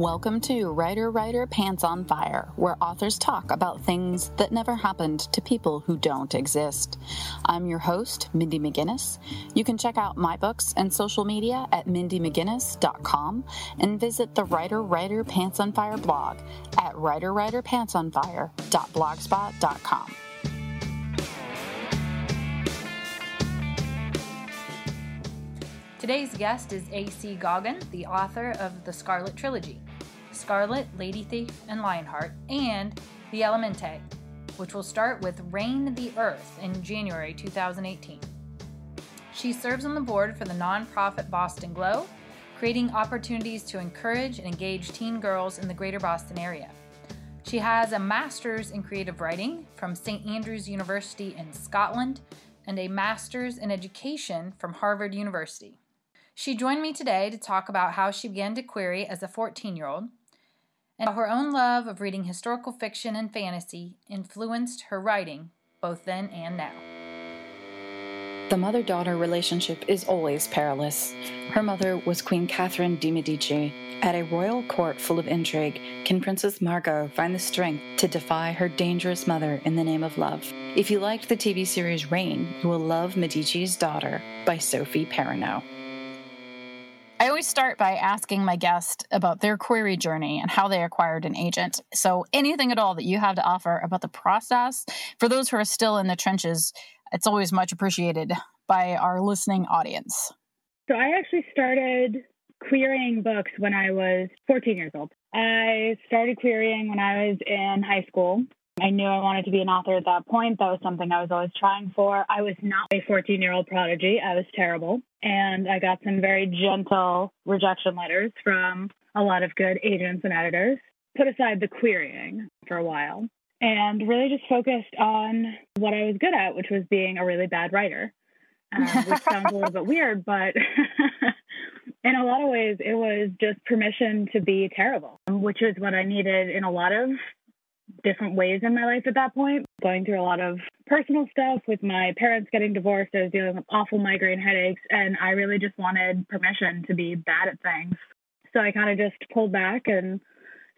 Welcome to Writer Writer Pants on Fire, where authors talk about things that never happened to people who don't exist. I'm your host, Mindy McGinnis. You can check out my books and social media at mindymcginnis.com and visit the Writer Writer Pants on Fire blog at writerwriterpantsonfire.blogspot.com. Today's guest is A.C. Gaughen, the author of the Scarlet Trilogy Scarlet, Lady Thief, and Lionheart, and The Elementae, which will start with Reign the Earth in January 2018. She serves on the board for the nonprofit Boston Glow, creating opportunities to encourage and engage teen girls in the greater Boston area. She has a master's in creative writing from St. Andrews University in Scotland and a master's in education from Harvard University. She joined me today to talk about how she began to query as a 14 year old and her own love of reading historical fiction and fantasy influenced her writing both then and now. The mother daughter relationship is always perilous. Her mother was Queen Catherine de' Medici. At a royal court full of intrigue, can Princess Margot find the strength to defy her dangerous mother in the name of love? If you liked the TV series Reign, you will love Medici's Daughter by Sophie Perinot. I always start by asking my guest about their query journey and how they acquired an agent. So, anything at all that you have to offer about the process for those who are still in the trenches, it's always much appreciated by our listening audience. So, I actually started querying books when I was 14 years old. I started querying when I was in high school. I knew I wanted to be an author at that point. That was something I was always trying for. I was not a 14 year old prodigy. I was terrible. And I got some very gentle rejection letters from a lot of good agents and editors. Put aside the querying for a while and really just focused on what I was good at, which was being a really bad writer, um, which sounds a little bit weird, but in a lot of ways, it was just permission to be terrible, which is what I needed in a lot of different ways in my life at that point, going through a lot of personal stuff with my parents getting divorced. I was dealing with awful migraine headaches, and I really just wanted permission to be bad at things. So I kind of just pulled back and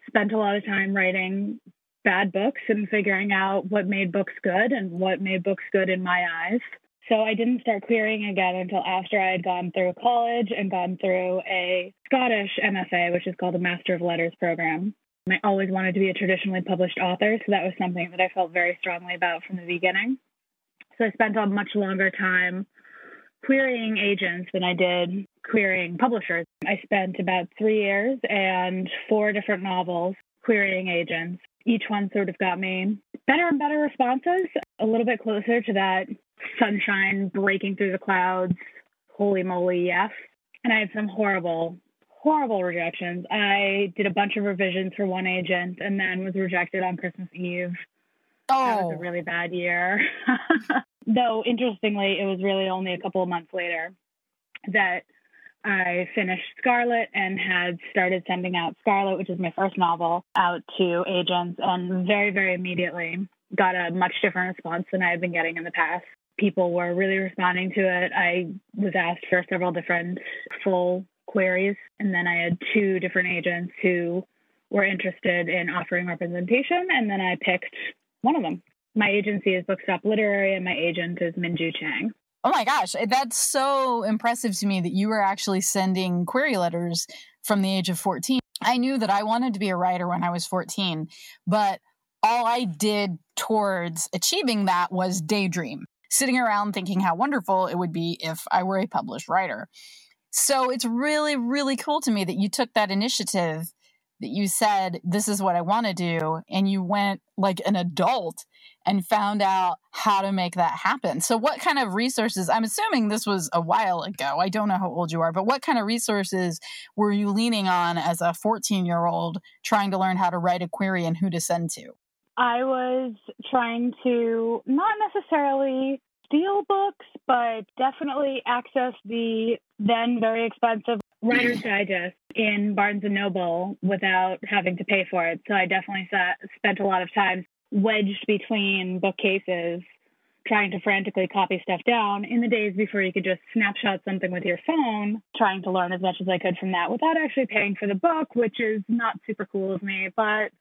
spent a lot of time writing bad books and figuring out what made books good and what made books good in my eyes. So I didn't start querying again until after I had gone through college and gone through a Scottish MFA, which is called a Master of Letters program. I always wanted to be a traditionally published author, so that was something that I felt very strongly about from the beginning. So I spent a much longer time querying agents than I did querying publishers. I spent about three years and four different novels querying agents. Each one sort of got me better and better responses, a little bit closer to that sunshine breaking through the clouds, holy moly, yes. And I had some horrible, horrible rejections. I did a bunch of revisions for one agent and then was rejected on Christmas Eve. Oh. That was a oh. really bad year. Though, interestingly, it was really only a couple of months later that I finished Scarlet and had started sending out Scarlet, which is my first novel, out to agents, and very, very immediately got a much different response than I had been getting in the past. People were really responding to it. I was asked for several different full queries. And then I had two different agents who were interested in offering representation. And then I picked one of them. My agency is Bookstop Literary, and my agent is Minju Chang. Oh my gosh, that's so impressive to me that you were actually sending query letters from the age of 14. I knew that I wanted to be a writer when I was 14, but all I did towards achieving that was daydream, sitting around thinking how wonderful it would be if I were a published writer. So it's really, really cool to me that you took that initiative, that you said, this is what I want to do. And you went like an adult and found out how to make that happen. So, what kind of resources? I'm assuming this was a while ago. I don't know how old you are, but what kind of resources were you leaning on as a 14 year old trying to learn how to write a query and who to send to? I was trying to not necessarily steal books, but definitely access the then very expensive Writer's Digest in Barnes and Noble without having to pay for it. So I definitely sat, spent a lot of time wedged between bookcases trying to frantically copy stuff down in the days before you could just snapshot something with your phone, trying to learn as much as I could from that without actually paying for the book, which is not super cool of me. But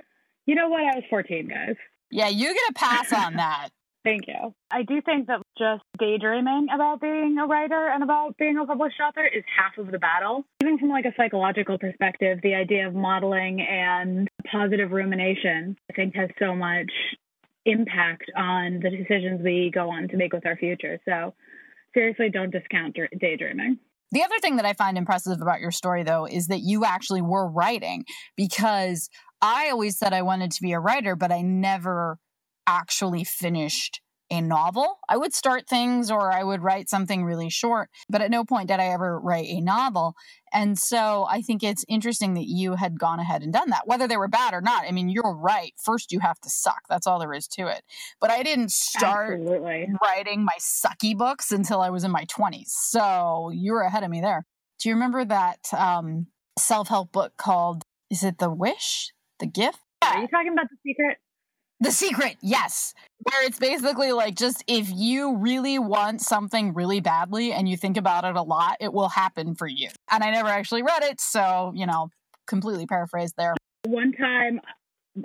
you know what? I was 14, guys. Yeah, you get a pass on that. Thank you. I do think that just daydreaming about being a writer and about being a published author is half of the battle. Even from like a psychological perspective, the idea of modeling and positive rumination, I think has so much impact on the decisions we go on to make with our future. So seriously, don't discount daydreaming. The other thing that I find impressive about your story, though, is that you actually were writing because I always said I wanted to be a writer, but I never actually finished a novel. I would start things or I would write something really short, but at no point did I ever write a novel. And so I think it's interesting that you had gone ahead and done that, whether they were bad or not. I mean, you're right. First, you have to suck. That's all there is to it. But I didn't start Absolutely. writing my sucky books until I was in my 20s. So you were ahead of me there. Do you remember that um, self help book called, is it The Wish? The Gift? Are you talking about The Secret? The Secret, yes. Where it's basically like just if you really want something really badly and you think about it a lot, it will happen for you. And I never actually read it, so, you know, completely paraphrased there. One time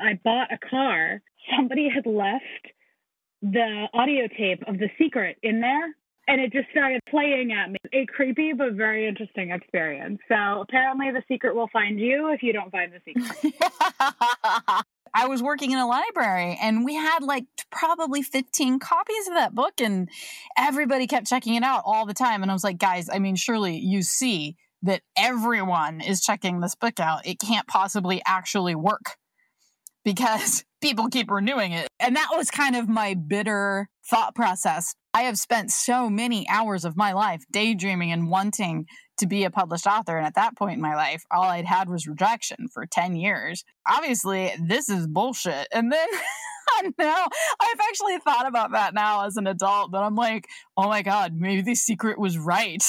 I bought a car, somebody had left the audio tape of The Secret in there and it just started playing at me. A creepy but very interesting experience. So apparently, the secret will find you if you don't find the secret. I was working in a library and we had like probably 15 copies of that book and everybody kept checking it out all the time. And I was like, guys, I mean, surely you see that everyone is checking this book out. It can't possibly actually work because people keep renewing it. And that was kind of my bitter thought process. I have spent so many hours of my life daydreaming and wanting to be a published author. And at that point in my life, all I'd had was rejection for 10 years. Obviously, this is bullshit. And then now I've actually thought about that now as an adult, but I'm like, oh my God, maybe the secret was right.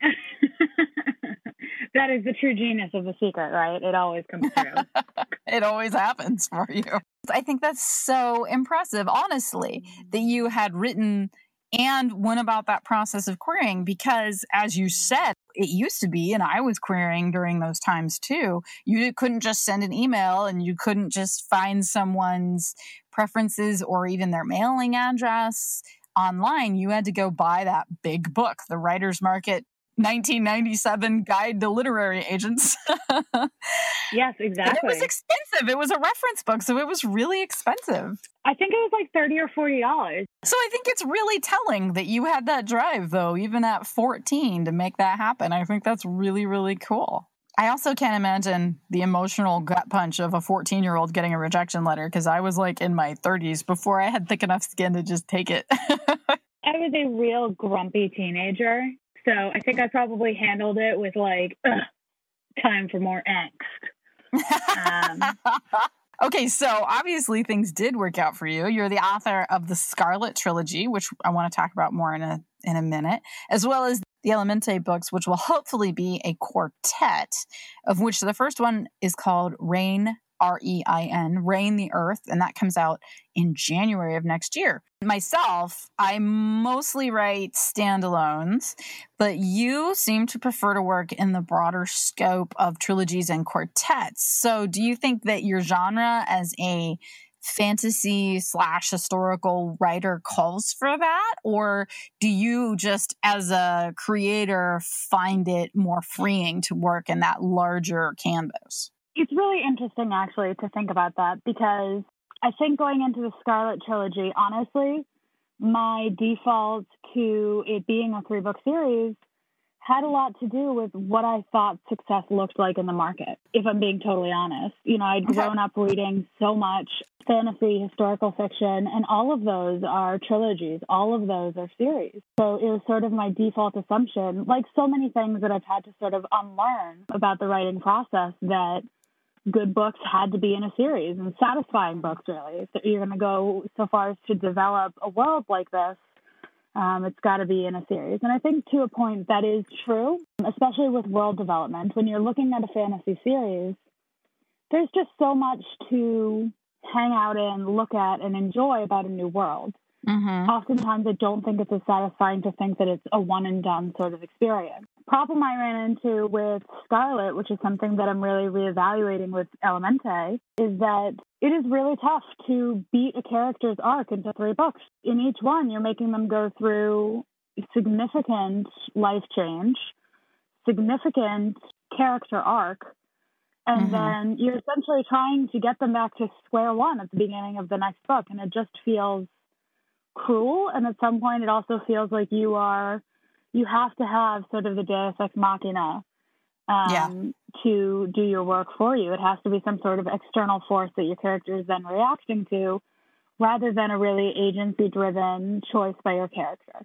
that is the true genius of the secret, right? It always comes true. it always happens for you. I think that's so impressive, honestly, that you had written and went about that process of querying because as you said it used to be and i was querying during those times too you couldn't just send an email and you couldn't just find someone's preferences or even their mailing address online. You had to go buy that big book the writers market 1997 guide to literary agents. yes, exactly. And it was expensive. It was a reference book, so it was really expensive. I think it was like 30 or 40 dollars. So I think it's really telling that you had that drive though, even at 14 to make that happen. I think that's really really cool. I also can't imagine the emotional gut punch of a 14 year old getting a rejection letter because I was like in my 30s before I had thick enough skin to just take it. I was a real grumpy teenager so I think I probably handled it with like, time for more angst. Um, okay, so obviously things did work out for you. You're the author of the Scarlet Trilogy, which I want to talk about more in a in a minute, as well as the Elementae books, which will hopefully be a quartet, of which the first one is called Reign R E I N, Reign the Earth, and that comes out in January of next year. Myself, I mostly write standalones, but you seem to prefer to work in the broader scope of trilogies and quartets. So, do you think that your genre as a fantasy slash historical writer calls for that or do you just as a creator find it more freeing to work in that larger canvas it's really interesting, actually, to think about that because I think going into the Scarlet trilogy, honestly, my default to it being a three book series had a lot to do with what I thought success looked like in the market, if I'm being totally honest. You know, I'd grown up reading so much fantasy, historical fiction, and all of those are trilogies. All of those are series. So it was sort of my default assumption, like so many things that I've had to sort of unlearn about the writing process, that good books had to be in a series and satisfying books really. If you're going to go so far as to develop a world like this um, it's got to be in a series. And i think to a point that is true especially with world development. When you're looking at a fantasy series there's just so much to hang out in look at and enjoy about a new world mm-hmm. oftentimes I don't think it's as satisfying to think that it's a one and done sort of experience. Problem I ran into with Scarlet, which is something that I'm really reevaluating with Elementae, is that it is really tough to beat a character's arc into three books. In each one, you're making them go through significant life change, significant character arc, and mm-hmm. then you're essentially trying to get them back to square one at the beginning of the next book. And it just feels cruel. And at some point, it also feels like you are, you have to have sort of the deus ex machina um, yeah. to do your work for you. It has to be some sort of external force that your character is then reacting to rather than a really agency driven choice by your character.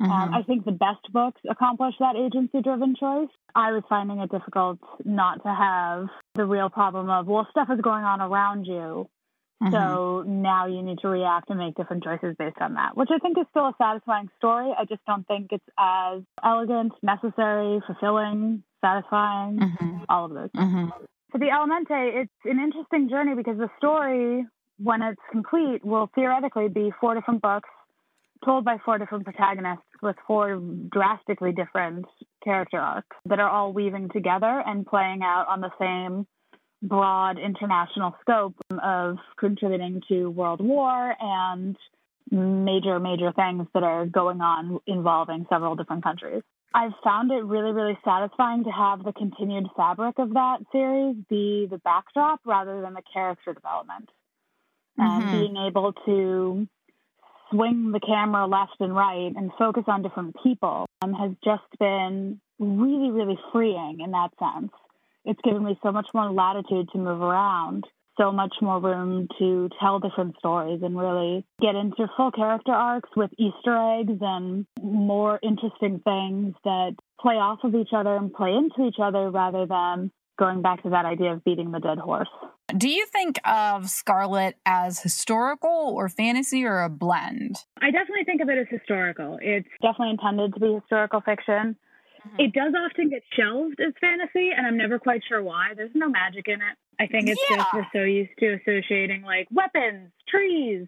Um, mm-hmm. Um, I think the best books accomplish that agency driven choice. I was finding it difficult not to have the real problem of, well, stuff is going on around you. Mm-hmm. So now you need to react and make different choices based on that, which I think is still a satisfying story. I just don't think it's as elegant, necessary, fulfilling, satisfying, mm-hmm. all of those. Mm-hmm. For the Elementae, it's an interesting journey because the story, when it's complete, will theoretically be four different books told by four different protagonists with four drastically different character arcs that are all weaving together and playing out on the same broad international scope of contributing to world war and major, major things that are going on involving several different countries. I've found it really, really satisfying to have the continued fabric of that series be the backdrop rather than the character development. And mm-hmm. being able to swing the camera left and right and focus on different people um, has just been really, really freeing in that sense. It's given me so much more latitude to move around, so much more room to tell different stories and really get into full character arcs with Easter eggs and more interesting things that play off of each other and play into each other rather than going back to that idea of beating the dead horse. Do you think of Scarlet as historical or fantasy or a blend? I definitely think of it as historical. It's definitely intended to be historical fiction. Mm-hmm. It does often get shelved as fantasy, and I'm never quite sure why. There's no magic in it. I think it's yeah. just we're so used to associating like weapons, trees,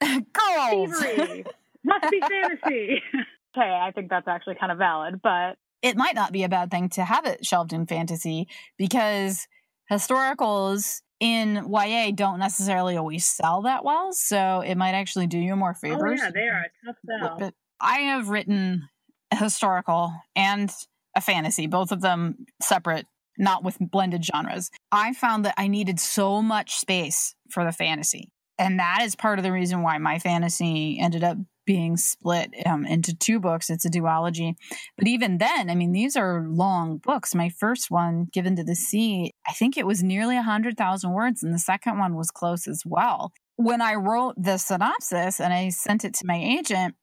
girls. Thievery. Must be fantasy. okay, I think that's actually kind of valid, but it might not be a bad thing to have it shelved in fantasy because historicals in YA don't necessarily always sell that well, so it might actually do you more favors. Oh yeah, they are a tough sell. But I have written historical and a fantasy, both of them separate, not with blended genres. I found that I needed so much space for the fantasy. And that is part of the reason why my fantasy ended up being split um, into two books. It's a duology. But even then, I mean, these are long books. My first one, Given to the Sea, I think it was nearly 100,000 words, and the second one was close as well. When I wrote the synopsis and I sent it to my agent,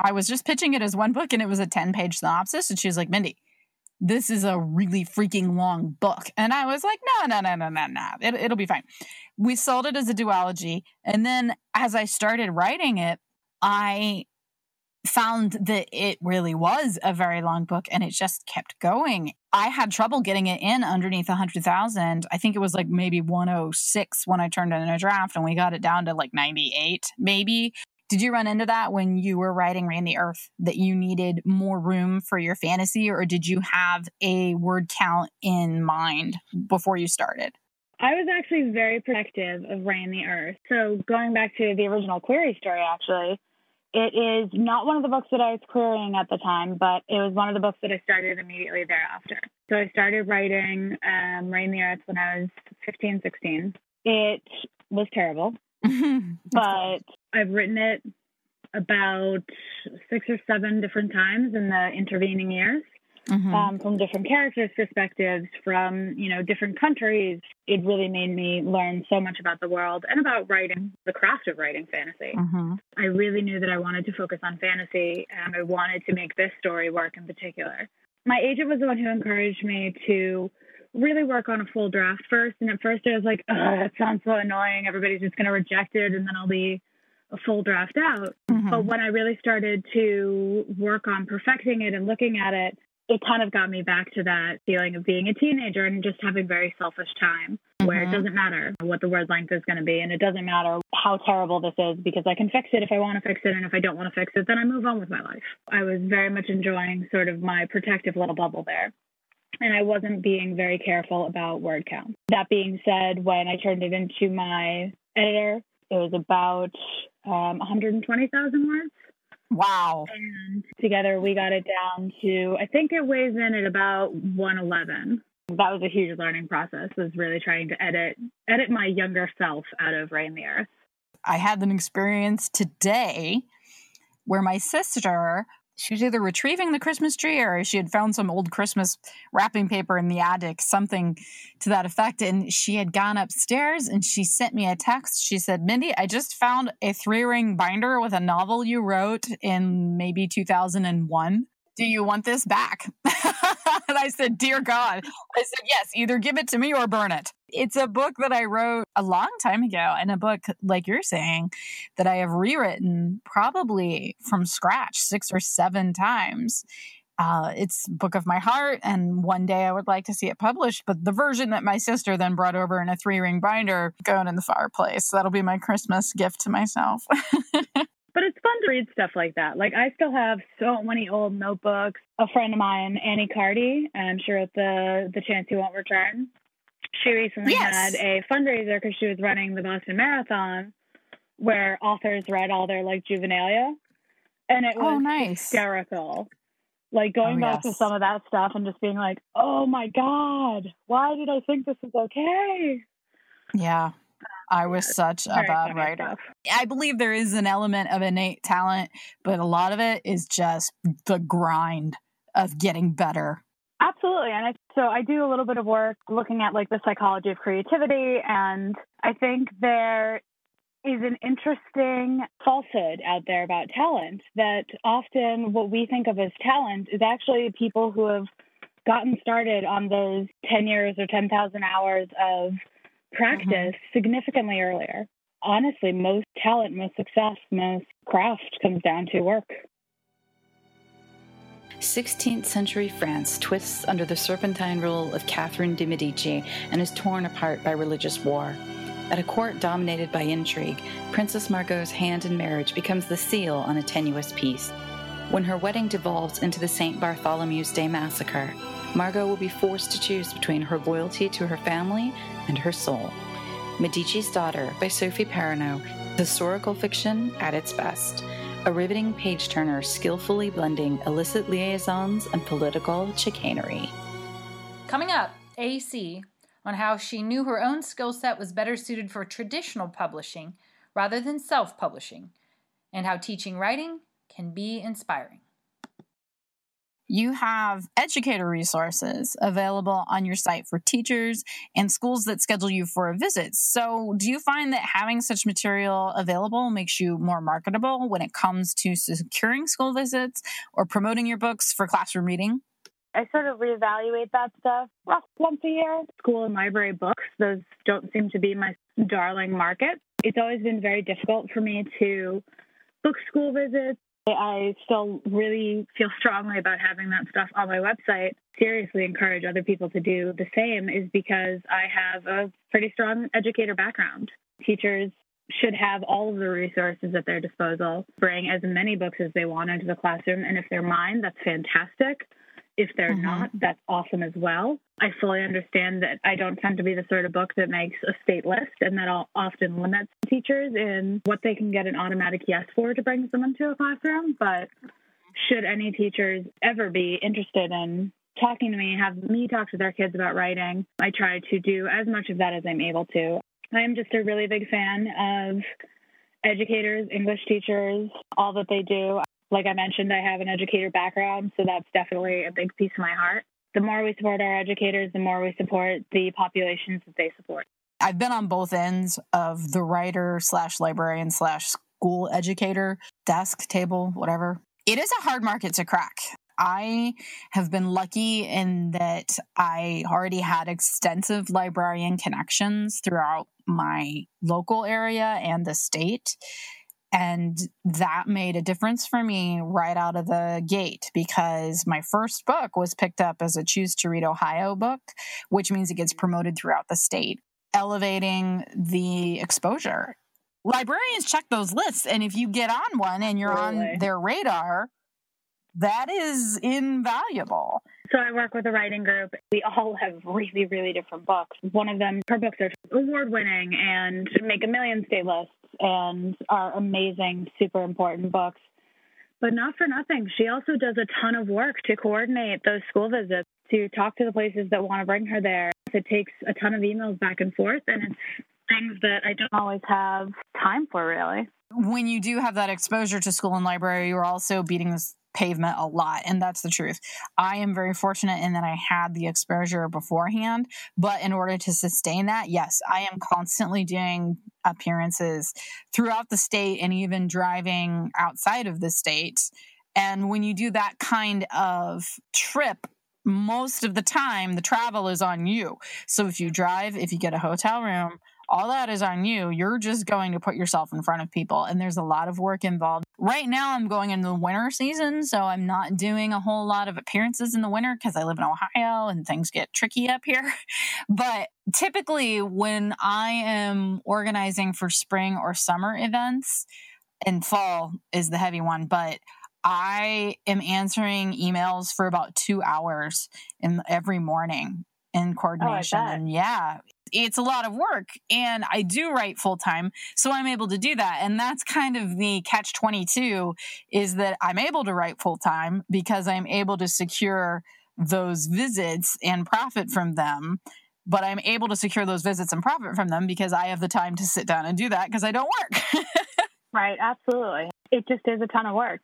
I was just pitching it as one book and it was a 10 page synopsis. And she was like, Mindy, this is a really freaking long book. And I was like, no, no, no, no, no, no. It, it'll be fine. We sold it as a duology. And then as I started writing it, I found that it really was a very long book and it just kept going. I had trouble getting it in underneath 100,000. I think it was like maybe 106 when I turned in a draft and we got it down to like 98 maybe. Did you run into that when you were writing the Earth that you needed more room for your fantasy or did you have a word count in mind before you started? I was actually very protective of the Earth. So going back to the original query story actually, it is not one of the books that I was querying at the time, but it was one of the books that I started immediately thereafter. So I started writing um, Reign the Earth when I was 15, 16. It was terrible, but I've written it about six or seven different times in the intervening years mm-hmm. um, from different characters' perspectives, from you know different countries. It really made me learn so much about the world and about writing, the craft of writing fantasy. Mm-hmm. I really knew that I wanted to focus on fantasy, and I wanted to make this story work in particular. My agent was the one who encouraged me to really work on a full draft first. And at first, I was like, "Oh, that sounds so annoying. Everybody's just going to reject it, and then I'll be." A full draft out. Mm-hmm. But when I really started to work on perfecting it and looking at it, it kind of got me back to that feeling of being a teenager and just having very selfish time. where it doesn't matter what the word length is going to be and it doesn't matter how terrible this is because I can fix it if I want to fix it and if I don't want to fix it then I move on with my life. I was very much enjoying sort of my protective little bubble there. And I wasn't being very careful about word count. That being said, when I turned it into my editor, it was about um, 120,000 words. Wow. And together we got it down to, I think it weighs in at about 111 that was a huge learning process was really trying to edit edit my younger self out of Reign the Earth. I had an experience today where my sister she was either retrieving the Christmas tree or she had found some old Christmas wrapping paper in the attic, something to that effect. And she had gone upstairs and she sent me a text. She said, Mindy, I just found a three ring binder with a novel you wrote in maybe 2001 do you want this back? and I said, Dear God. I said, Yes, either give it to me or burn it. It's a book that I wrote a long time ago, and a book, like you're saying, that I have rewritten probably from scratch six or seven times. Uh, it's book of my heart and one day i would like to see it published but the version that my sister then brought over in a three ring binder going in the fireplace that'll be my christmas gift to myself But it's fun to read stuff like that. Like I still have so many old notebooks. A friend of mine, Annie Cardi, I'm sure at the the chance you won't return, she recently yes. had a fundraiser because she was running the Boston Marathon, where authors read all their like juvenilia, and it oh, was oh, nice. hysterical. Like going oh, back yes. to some of that stuff and just being like, "Oh my god, why did I think this was okay?" Yeah, I was such a bad writer. Stuff. I believe there is an element of innate talent, but a lot of it is just the grind of getting better. Absolutely. And I, so I do a little bit of work looking at like the psychology of creativity. And I think there is an interesting falsehood out there about talent that often what we think of as talent is actually people who have gotten started on those 10 years or 10,000 hours of practice mm-hmm. significantly earlier. Honestly, most talent, most success, most craft comes down to work. 16th century France twists under the serpentine rule of Catherine de' Medici and is torn apart by religious war. At a court dominated by intrigue, Princess Margot's hand in marriage becomes the seal on a tenuous peace. When her wedding devolves into the St. Bartholomew's Day massacre, Margot will be forced to choose between her loyalty to her family and her soul. Medici's Daughter by Sophie Perinot, historical fiction at its best. A riveting page turner skillfully blending illicit liaisons and political chicanery. Coming up, AC on how she knew her own skill set was better suited for traditional publishing rather than self publishing, and how teaching writing can be inspiring you have educator resources available on your site for teachers and schools that schedule you for a visit. So, do you find that having such material available makes you more marketable when it comes to securing school visits or promoting your books for classroom reading? I sort of reevaluate that stuff once a year. School and library books, those don't seem to be my darling market. It's always been very difficult for me to book school visits I still really feel strongly about having that stuff on my website. Seriously encourage other people to do the same is because I have a pretty strong educator background. Teachers should have all of the resources at their disposal, bring as many books as they want into the classroom. And if they're mine, that's fantastic. If they're mm-hmm. not, that's awesome as well. I fully understand that I don't tend to be the sort of book that makes a state list and that often limits teachers in what they can get an automatic yes for to bring someone to a classroom. But should any teachers ever be interested in talking to me, have me talk to their kids about writing, I try to do as much of that as I'm able to. I am just a really big fan of educators, English teachers, all that they do like I mentioned, I have an educator background, so that's definitely a big piece of my heart. The more we support our educators, the more we support the populations that they support. I've been on both ends of the writer slash librarian slash school educator desk, table, whatever. It is a hard market to crack. I have been lucky in that I already had extensive librarian connections throughout my local area and the state. And that made a difference for me right out of the gate because my first book was picked up as a Choose to Read Ohio book, which means it gets promoted throughout the state. elevating the exposure. Librarians check those lists, and if you get on one and you're on their radar, that is invaluable. So I work with a writing group. We all have really, really different books. One of them, her books are award winning and make a million state lists and are amazing, super important books. But not for nothing. She also does a ton of work to coordinate those school visits, to talk to the places that want to bring her there. It takes a ton of emails back and forth, and it's things that I don't always have time for, really. When you do have that exposure to school and library, you're also beating this pavement a lot and that's the truth i am very fortunate in that i had the exposure beforehand but in order to sustain that yes i am constantly doing appearances throughout the state and even driving outside of the state and when you do that kind of trip most of the time the travel is on you so if you drive if you get a hotel room all that is on you. You're just going to put yourself in front of people, and there's a lot of work involved. Right now, I'm going into the winter season, so I'm not doing a whole lot of appearances in the winter because I live in Ohio and things get tricky up here. But typically, when I am organizing for spring or summer events, and fall is the heavy one, but I am answering emails for about two hours in every morning in oh, coordination. bet. and yeah, it's a lot of work. And I do write full time. So I'm able to do that. And that's kind of the catch 22 is that I'm able to write full time because I'm able to secure those visits and profit from them. But I'm able to secure those visits and profit from them because I have the time to sit down and do that because I don't work. Right, absolutely. It just is a ton of work.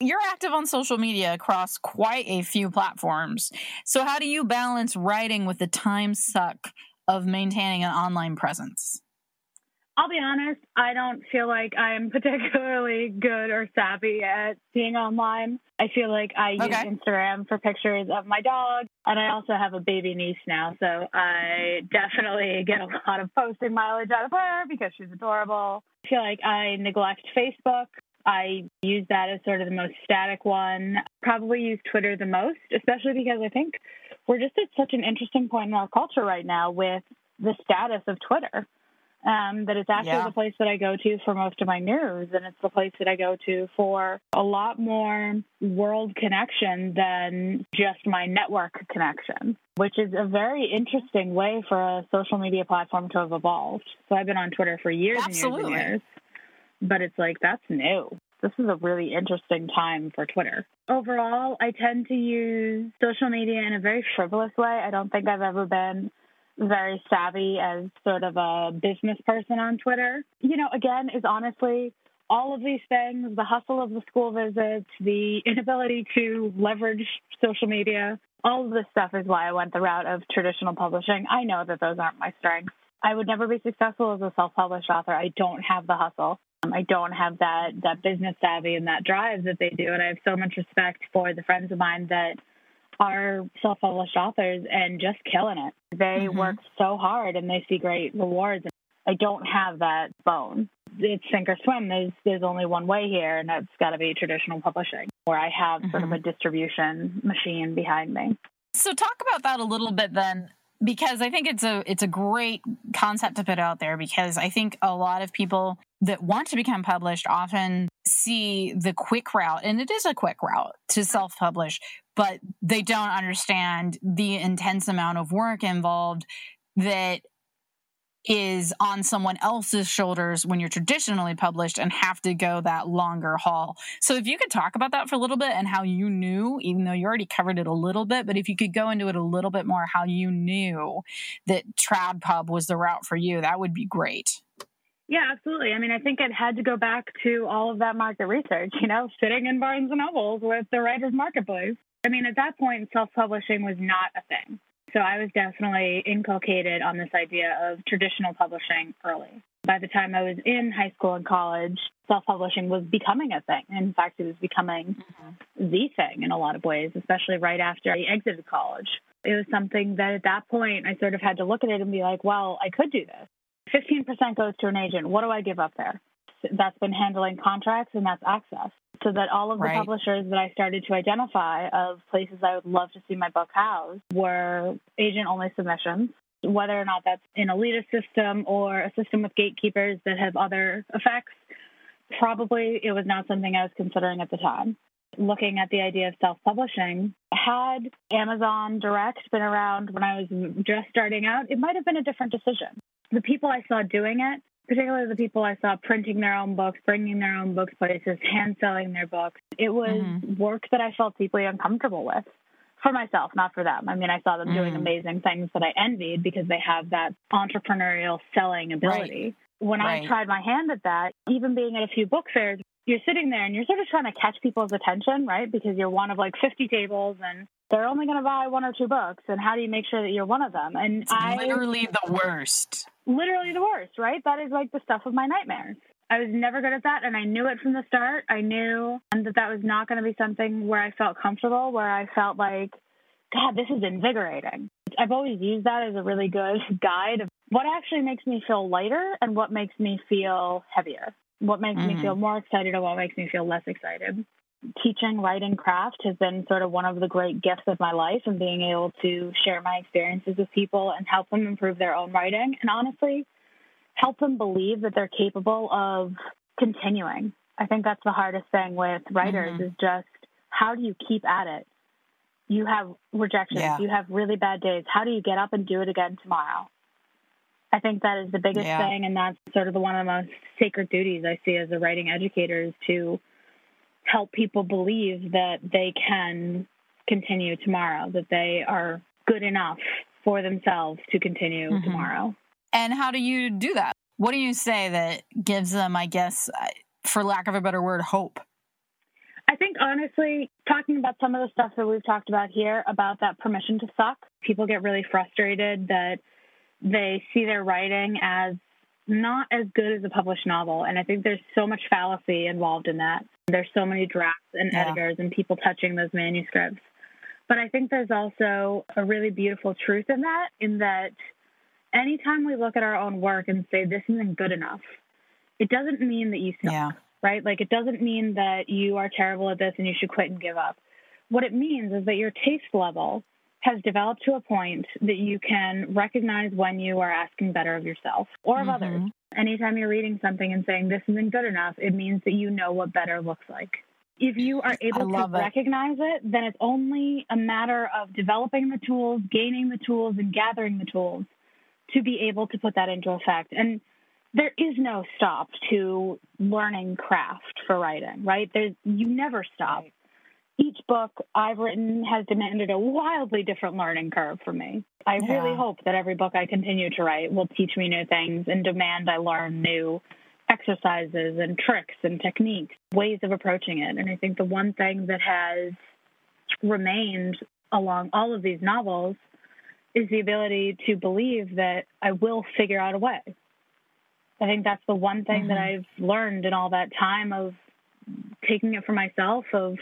You're active on social media across quite a few platforms. So, how do you balance writing with the time suck of maintaining an online presence? I'll be honest, I don't feel like I am particularly good or savvy at being online. I feel like I use Okay. Instagram for pictures of my dog, and I also have a baby niece now, so I definitely get a lot of posting mileage out of her because she's adorable. I feel like I neglect Facebook. I use that as sort of the most static one. Probably use Twitter the most, especially because I think we're just at such an interesting point in our culture right now with the status of Twitter um, that it's actually Yeah. the place that I go to for most of my news, and it's the place that I go to for a lot more world connection than just my network connection, which is a very interesting way for a social media platform to have evolved. So I've been on Twitter for years Absolutely. and years and years, but it's like that's new. This is a really interesting time for Twitter. Overall, I tend to use social media in a very frivolous way. I don't think I've ever been very savvy as sort of a business person on Twitter. You know, again, is honestly all of these things the hustle of the school visits, the inability to leverage social media, all of this stuff is why I went the route of traditional publishing. I know that those aren't my strengths. I would never be successful as a self published author. I don't have the hustle. Um, I don't have that, that business savvy and that drive that they do. And I have so much respect for the friends of mine that are self published authors and just killing it. They Mhm. work so hard and they see great rewards. I don't have that bone. It's sink or swim. There's there's only one way here, and that's got to be traditional publishing, where I have sort of a distribution machine behind me. So talk about that a little bit then because I think it's a it's a great concept to put out there because I think a lot of people that want to become published often see the quick route and it is a quick route to self-publish but they don't understand the intense amount of work involved that is on someone else's shoulders when you're traditionally published and have to go that longer haul. So if you could talk about that for a little bit and how you knew, even though you already covered it a little bit, but if you could go into it a little bit more, how you knew that Trad Pub was the route for you, that would be great. Yeah, absolutely. I mean, I think it had to go back to all of that market research, you know, sitting in Barnes and Nobles with the writer's marketplace. I mean, at that point, self publishing was not a thing. So I was definitely inculcated on this idea of traditional publishing early. By the time I was in high school and college, self publishing was becoming a thing. In fact, it was becoming mm-hmm. the thing in a lot of ways, especially right after I exited college. It was something that at that point I sort of had to look at it and be like, well, I could do this. 15% goes to an agent. What do I give up there? That's been handling contracts and that's access. So that all of the Right. publishers that I started to identify of places I would love to see my book housed were agent only submissions. whether or not that's an elitist system or a system with gatekeepers that have other effects. Probably it was not something I was considering at the time. Looking at the idea of self publishing, had Amazon Direct been around when I was just starting out, it might have been a different decision. The people I saw doing it, particularly the people I saw printing their own books, bringing their own books places, hand selling their books, it was mm-hmm. work that I felt deeply uncomfortable with for myself, not for them. I mean, I saw them mm. doing amazing things that I envied because they have that entrepreneurial selling ability. Right. When right. I tried my hand at that, even being at a few book fairs, you're sitting there and you're sort of trying to catch people's attention, right? Because you're one of like 50 tables and they're only going to buy one or two books. And how do you make sure that you're one of them? And it's I literally the worst. Literally the worst, right? That is like the stuff of my nightmares. I was never good at that, and I knew it from the start. I knew that that was not going to be something where I felt comfortable, where I felt like, God, this is invigorating. I've always used that as a really good guide of what actually makes me feel lighter and what makes me feel heavier, what makes mm-hmm. me feel more excited and what makes me feel less excited. Teaching writing craft has been sort of one of the great gifts of my life and being able to share my experiences with people and help them improve their own writing. And honestly, help them believe that they're capable of continuing. I think that's the hardest thing with writers mm-hmm. is just how do you keep at it? You have rejections, yeah. you have really bad days. How do you get up and do it again tomorrow? I think that is the biggest yeah. thing, and that's sort of the, one of the most sacred duties I see as a writing educator is to help people believe that they can continue tomorrow, that they are good enough for themselves to continue mm-hmm. tomorrow. And how do you do that? What do you say that gives them, I guess, uh, for lack of a better word, hope? I think honestly, talking about some of the stuff that we've talked about here about that permission to suck, people get really frustrated that they see their writing as not as good as a published novel. And I think there's so much fallacy involved in that. There's so many drafts and yeah. editors and people touching those manuscripts. But I think there's also a really beautiful truth in that, in that anytime we look at our own work and say this isn't good enough, it doesn't mean that you suck, yeah. right? Like it doesn't mean that you are terrible at this and you should quit and give up. What it means is that your taste level has developed to a point that you can recognize when you are asking better of yourself or of mm-hmm. others. Anytime you're reading something and saying this isn't good enough, it means that you know what better looks like. If you are able to it. recognize it, then it's only a matter of developing the tools, gaining the tools, and gathering the tools to be able to put that into effect. And there is no stop to learning craft for writing, right? There's you never stop. Each book I've written has demanded a wildly different learning curve for me. I yeah. really hope that every book I continue to write will teach me new things and demand I learn new exercises and tricks and techniques, ways of approaching it. And I think the one thing that has remained along all of these novels is the ability to believe that I will figure out a way. I think that's the one thing mm-hmm. that I've learned in all that time of taking it for myself, of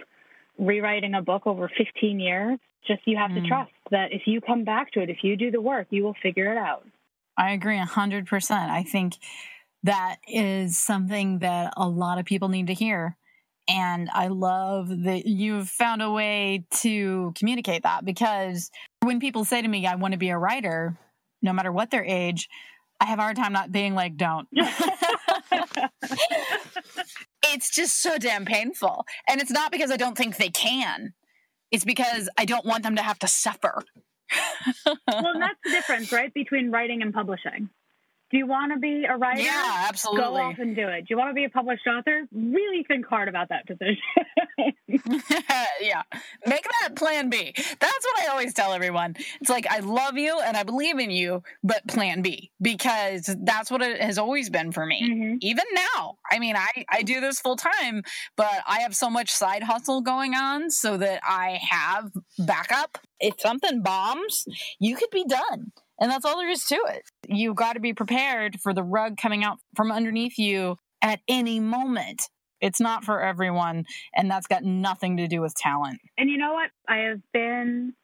rewriting a book over 15 years. Just you have mm. to trust that if you come back to it, if you do the work, you will figure it out. I agree 100%. I think that is something that a lot of people need to hear. And I love that you've found a way to communicate that because when people say to me, I want to be a writer, no matter what their age, I have a hard time not being like, don't. it's just so damn painful. And it's not because I don't think they can, it's because I don't want them to have to suffer. well, that's the difference, right, between writing and publishing. Do you want to be a writer? Yeah, absolutely. Go off and do it. Do you want to be a published author? Really think hard about that decision. yeah. Make that plan B. That's what I always tell everyone. It's like, I love you and I believe in you, but plan B, because that's what it has always been for me. Mm-hmm. Even now. I mean, I, I do this full time, but I have so much side hustle going on so that I have backup. If something bombs, you could be done. And that's all there is to it. You've got to be prepared for the rug coming out from underneath you at any moment. It's not for everyone, and that's got nothing to do with talent. And you know what? I have been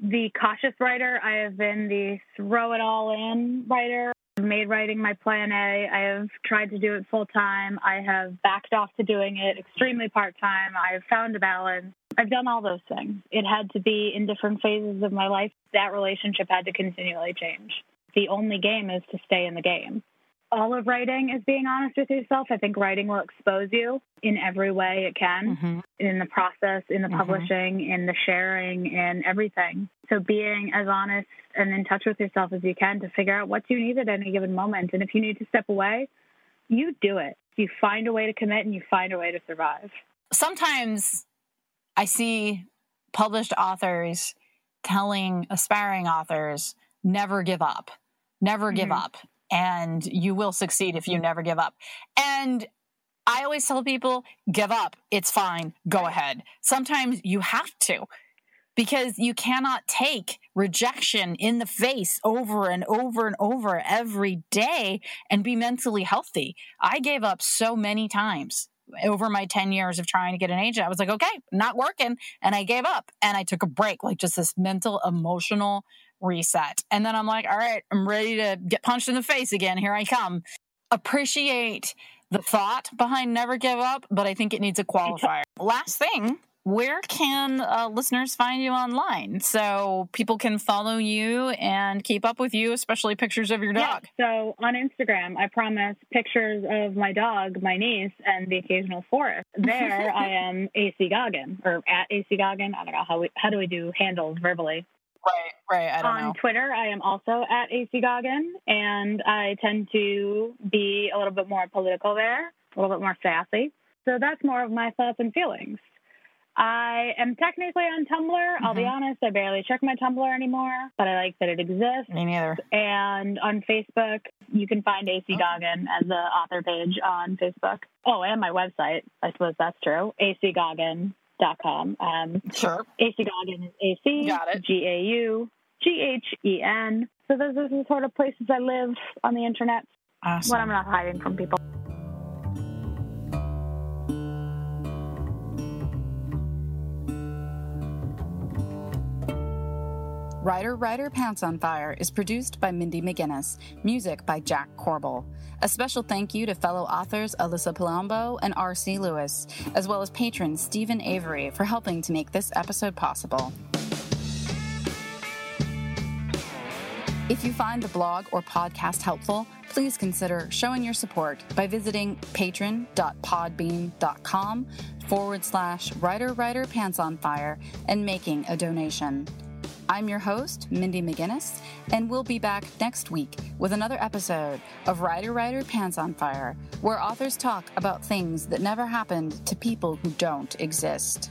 the cautious writer, I have been the throw it all in writer. I've made writing my plan A. I have tried to do it full time. I have backed off to doing it extremely part time. I have found a balance. I've done all those things. It had to be in different phases of my life. That relationship had to continually change. The only game is to stay in the game. All of writing is being honest with yourself. I think writing will expose you in every way it can Mhm. in the process, in the Mhm. publishing, in the sharing, in everything. So being as honest and in touch with yourself as you can to figure out what you need at any given moment. And if you need to step away, you do it. You find a way to commit and you find a way to survive. sometimes I see published authors telling aspiring authors, never give up, never give Mhm. up, and you will succeed if you never give up. And I always tell people, give up, it's fine, go ahead. Sometimes you have to because you cannot take rejection in the face over and over and over every day and be mentally healthy. I gave up so many times over my 10 years of trying to get an agent. I was like, okay, not working. And I gave up and I took a break, like just this mental, emotional reset. And then I'm like, all right, I'm ready to get punched in the face again. Here I come. Appreciate the thought behind never give up, but I think it needs a qualifier. Last thing, where can uh, listeners find you online so people can follow you and keep up with you, especially pictures of your dog? Yeah, so on Instagram, I promise pictures of my dog, my niece, and the occasional forest. There, I am AC Gaughen or at AC Gaughen. I don't know how we how do we do handles verbally. Right, right. I don't on know. Twitter, I am also at AC Gaughen, and I tend to be a little bit more political there, a little bit more sassy. So that's more of my thoughts and feelings. I am technically on Tumblr. I'll be Mhm. honest, I barely check my Tumblr anymore, but I like that it exists. Me neither. And on Facebook, you can find AC Gaughen as the author page on Facebook. Oh, and my website. I suppose that's true. acgaughen.com. Um, Sure. AC Gaughen is AC Got it. G A U G H E N. So those are the sort of places I live on the internet Awesome. when I'm not hiding from people. Writer Writer Pants on Fire is produced by Mindy McGinnis, music by Jack Corbel. A special thank you to fellow authors Alyssa Palombo and R.C. Lewis, as well as patron Stephen Avery for helping to make this episode possible. If you find the blog or podcast helpful, please consider showing your support by visiting patron.podbean.com forward slash writer writer pants on fire and making a donation. I'm your host, Mindy McGinnis, and we'll be back next week with another episode of Writer Writer Pants on Fire, where authors talk about things that never happened to people who don't exist.